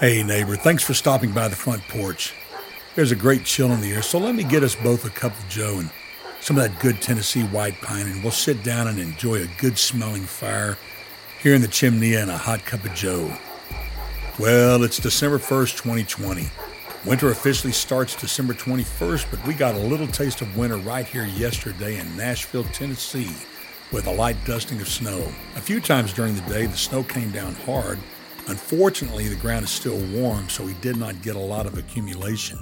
Hey, neighbor, thanks for stopping by the front porch. There's a great chill in the air, so let me get us both a cup of joe and some of that good Tennessee white pine, and we'll sit down and enjoy a good smelling fire here in the chimney and a hot cup of joe. Well, it's December 1st, 2020. Winter officially starts December 21st, but we got a little taste of winter right here yesterday in Nashville, Tennessee, with a light dusting of snow. A few times during the day, the snow came down hard. Unfortunately, the ground is still warm, so we did not get a lot of accumulation.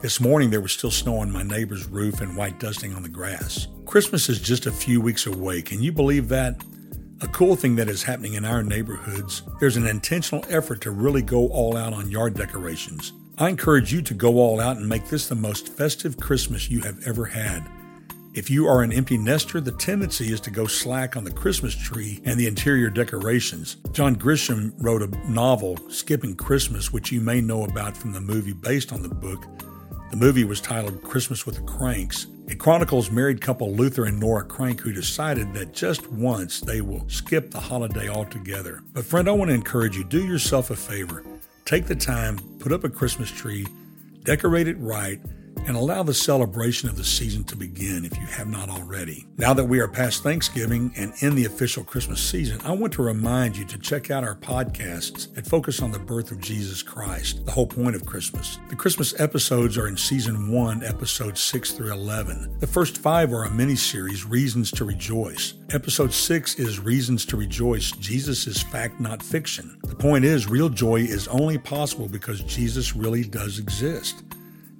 This morning, there was still snow on my neighbor's roof and white dusting on the grass. Christmas is just a few weeks away. Can you believe that? A cool thing that is happening in our neighborhoods, there's an intentional effort to really go all out on yard decorations. I encourage you to go all out and make this the most festive Christmas you have ever had. If you are an empty nester, the tendency is to go slack on the Christmas tree and the interior decorations. John Grisham wrote a novel, Skipping Christmas, which you may know about from the movie based on the book. The movie was titled Christmas with the Cranks. It chronicles married couple Luther and Nora Crank who decided that just once they will skip the holiday altogether. But, friend, I want to encourage you do yourself a favor. Take the time, put up a Christmas tree, decorate it right, and allow the celebration of the season to begin if you have not already. Now that we are past Thanksgiving and in the official Christmas season, I want to remind you to check out our podcasts that focus on the birth of Jesus Christ, the whole point of Christmas. The Christmas episodes are in season 1, episodes 6 through 11. The first 5 are a mini series, Reasons to Rejoice. Episode 6 is Reasons to Rejoice. Jesus is fact, not fiction. The point is, real joy is only possible because Jesus really does exist.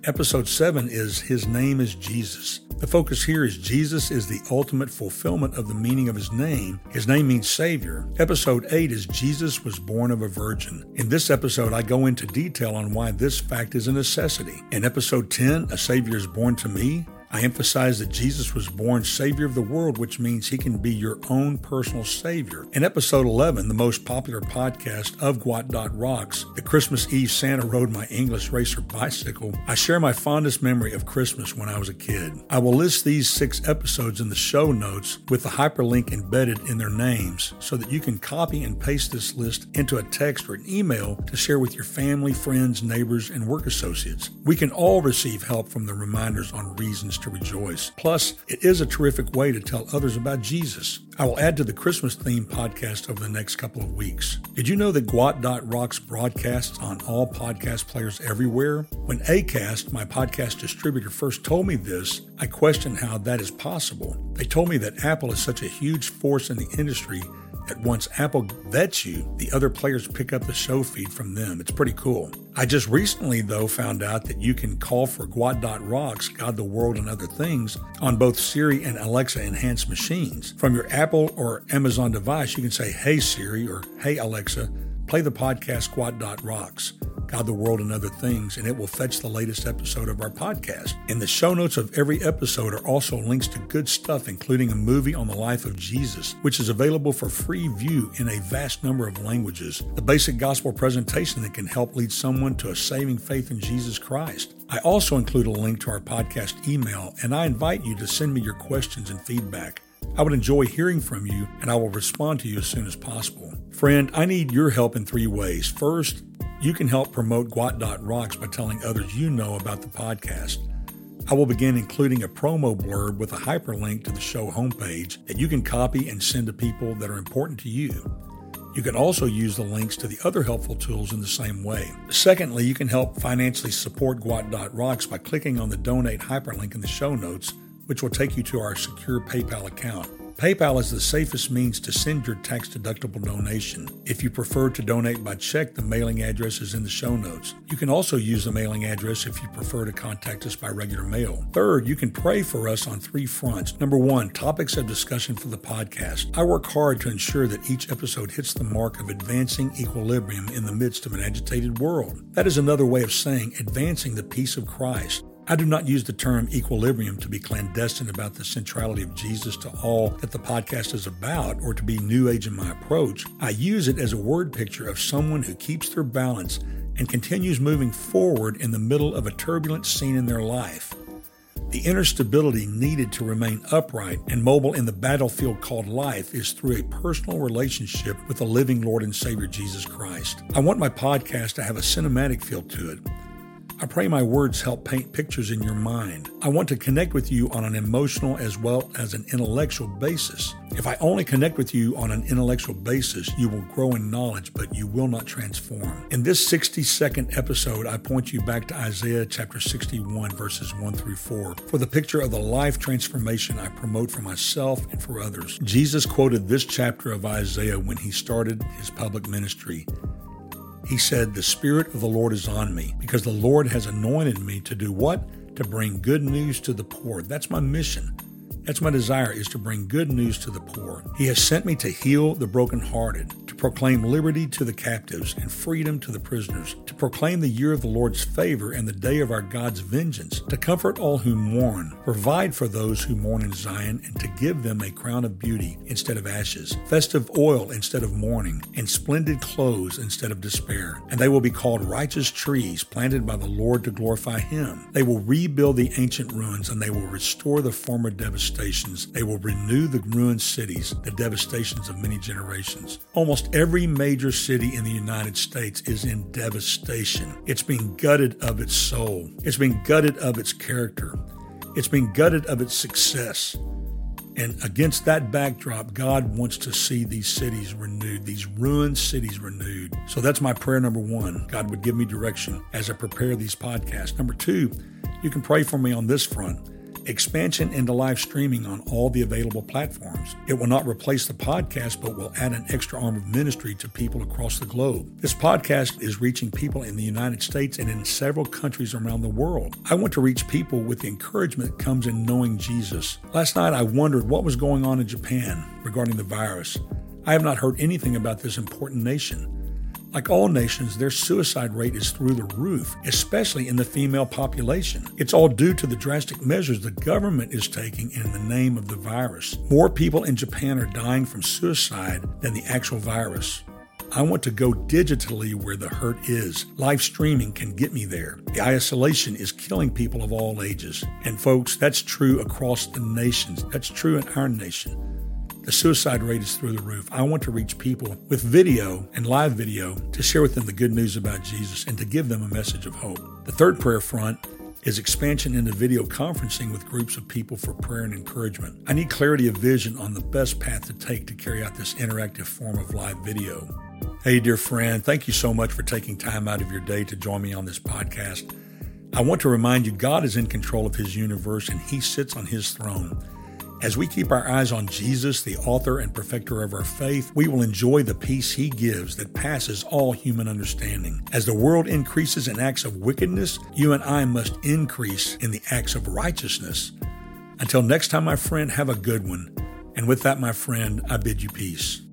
Episode 7 is His Name is Jesus. The focus here is Jesus is the ultimate fulfillment of the meaning of his name. His name means Savior. Episode 8 is Jesus was born of a virgin. In this episode, I go into detail on why this fact is a necessity. In episode 10, A Savior is Born to Me, I emphasize that Jesus was born Savior of the world, which means he can be your own personal Savior. In episode 11, the most popular podcast of Gwot Rocks, the Christmas Eve Santa rode my English racer bicycle, I share my fondest memory of Christmas when I was a kid. I will list these six episodes in the show notes with the hyperlink embedded in their names so that you can copy and paste this list into a text or an email to share with your family, friends, neighbors, and work associates. We can all receive help from the reminders on reasons to rejoice. Plus, it is a terrific way to tell others about Jesus. I will add to the Christmas theme podcast over the next couple of weeks. Did you know that Gwot Rocks broadcasts on all podcast players everywhere? When ACAST, my podcast distributor, first told me this, I questioned how that is possible. They told me that Apple is such a huge force in the industry that once Apple vets you, the other players pick up the show feed from them. It's pretty cool. I just recently, though, found out that you can call for Gwot Rocks, God the World, and Other Things on both Siri and Alexa enhanced machines. From your Apple or Amazon device, you can say, Hey Siri or Hey Alexa, play the podcast Gwot Rocks. God, the World, and Other Things, and it will fetch the latest episode of our podcast. In the show notes of every episode are also links to good stuff, including a movie on the life of Jesus, which is available for free view in a vast number of languages, the basic gospel presentation that can help lead someone to a saving faith in Jesus Christ. I also include a link to our podcast email, and I invite you to send me your questions and feedback. I would enjoy hearing from you, and I will respond to you as soon as possible. Friend, I need your help in three ways. First, you can help promote Gwot Rocks by telling others you know about the podcast. I will begin including a promo blurb with a hyperlink to the show homepage that you can copy and send to people that are important to you. You can also use the links to the other helpful tools in the same way. Secondly, you can help financially support Gwot Rocks by clicking on the donate hyperlink in the show notes, which will take you to our secure PayPal account. PayPal is the safest means to send your tax deductible donation. If you prefer to donate by check, the mailing address is in the show notes. You can also use the mailing address if you prefer to contact us by regular mail. Third, you can pray for us on three fronts. Number one, topics of discussion for the podcast. I work hard to ensure that each episode hits the mark of advancing equilibrium in the midst of an agitated world. That is another way of saying advancing the peace of Christ. I do not use the term equilibrium to be clandestine about the centrality of Jesus to all that the podcast is about or to be new age in my approach. I use it as a word picture of someone who keeps their balance and continues moving forward in the middle of a turbulent scene in their life. The inner stability needed to remain upright and mobile in the battlefield called life is through a personal relationship with the living Lord and Savior Jesus Christ. I want my podcast to have a cinematic feel to it. I pray my words help paint pictures in your mind. I want to connect with you on an emotional as well as an intellectual basis. If I only connect with you on an intellectual basis, you will grow in knowledge, but you will not transform. In this 60 second episode, I point you back to Isaiah chapter 61, verses 1 through 4, for the picture of the life transformation I promote for myself and for others. Jesus quoted this chapter of Isaiah when he started his public ministry. He said, The Spirit of the Lord is on me because the Lord has anointed me to do what? To bring good news to the poor. That's my mission. That's my desire is to bring good news to the poor. He has sent me to heal the brokenhearted, to proclaim liberty to the captives and freedom to the prisoners, to proclaim the year of the Lord's favor and the day of our God's vengeance, to comfort all who mourn, provide for those who mourn in Zion, and to give them a crown of beauty instead of ashes, festive oil instead of mourning, and splendid clothes instead of despair. And they will be called righteous trees planted by the Lord to glorify Him. They will rebuild the ancient ruins and they will restore the former devastation devastations. They will renew the ruined cities, the devastations of many generations. Almost every major city in the United States is in devastation. It's being gutted of its soul, it's being gutted of its character, it's being gutted of its success. And against that backdrop, God wants to see these cities renewed, these ruined cities renewed. So that's my prayer number one. God would give me direction as I prepare these podcasts. Number two, you can pray for me on this front expansion into live streaming on all the available platforms. It will not replace the podcast, but will add an extra arm of ministry to people across the globe. This podcast is reaching people in the United States and in several countries around the world. I want to reach people with the encouragement that comes in knowing Jesus. Last night, I wondered what was going on in Japan regarding the virus. I have not heard anything about this important nation. Like all nations, their suicide rate is through the roof, especially in the female population. It's all due to the drastic measures the government is taking in the name of the virus. More people in Japan are dying from suicide than the actual virus. I want to go digitally where the hurt is. Live streaming can get me there. The isolation is killing people of all ages. And folks, that's true across the nations. That's true in our nation. The suicide rate is through the roof. I want to reach people with video and live video to share with them the good news about Jesus and to give them a message of hope. The third prayer front is expansion into video conferencing with groups of people for prayer and encouragement. I need clarity of vision on the best path to take to carry out this interactive form of live video. Hey, dear friend, thank you so much for taking time out of your day to join me on this podcast. I want to remind you God is in control of His universe and He sits on His throne. As we keep our eyes on Jesus, the author and perfecter of our faith, we will enjoy the peace he gives that passes all human understanding. As the world increases in acts of wickedness, you and I must increase in the acts of righteousness. Until next time, my friend, have a good one. And with that, my friend, I bid you peace.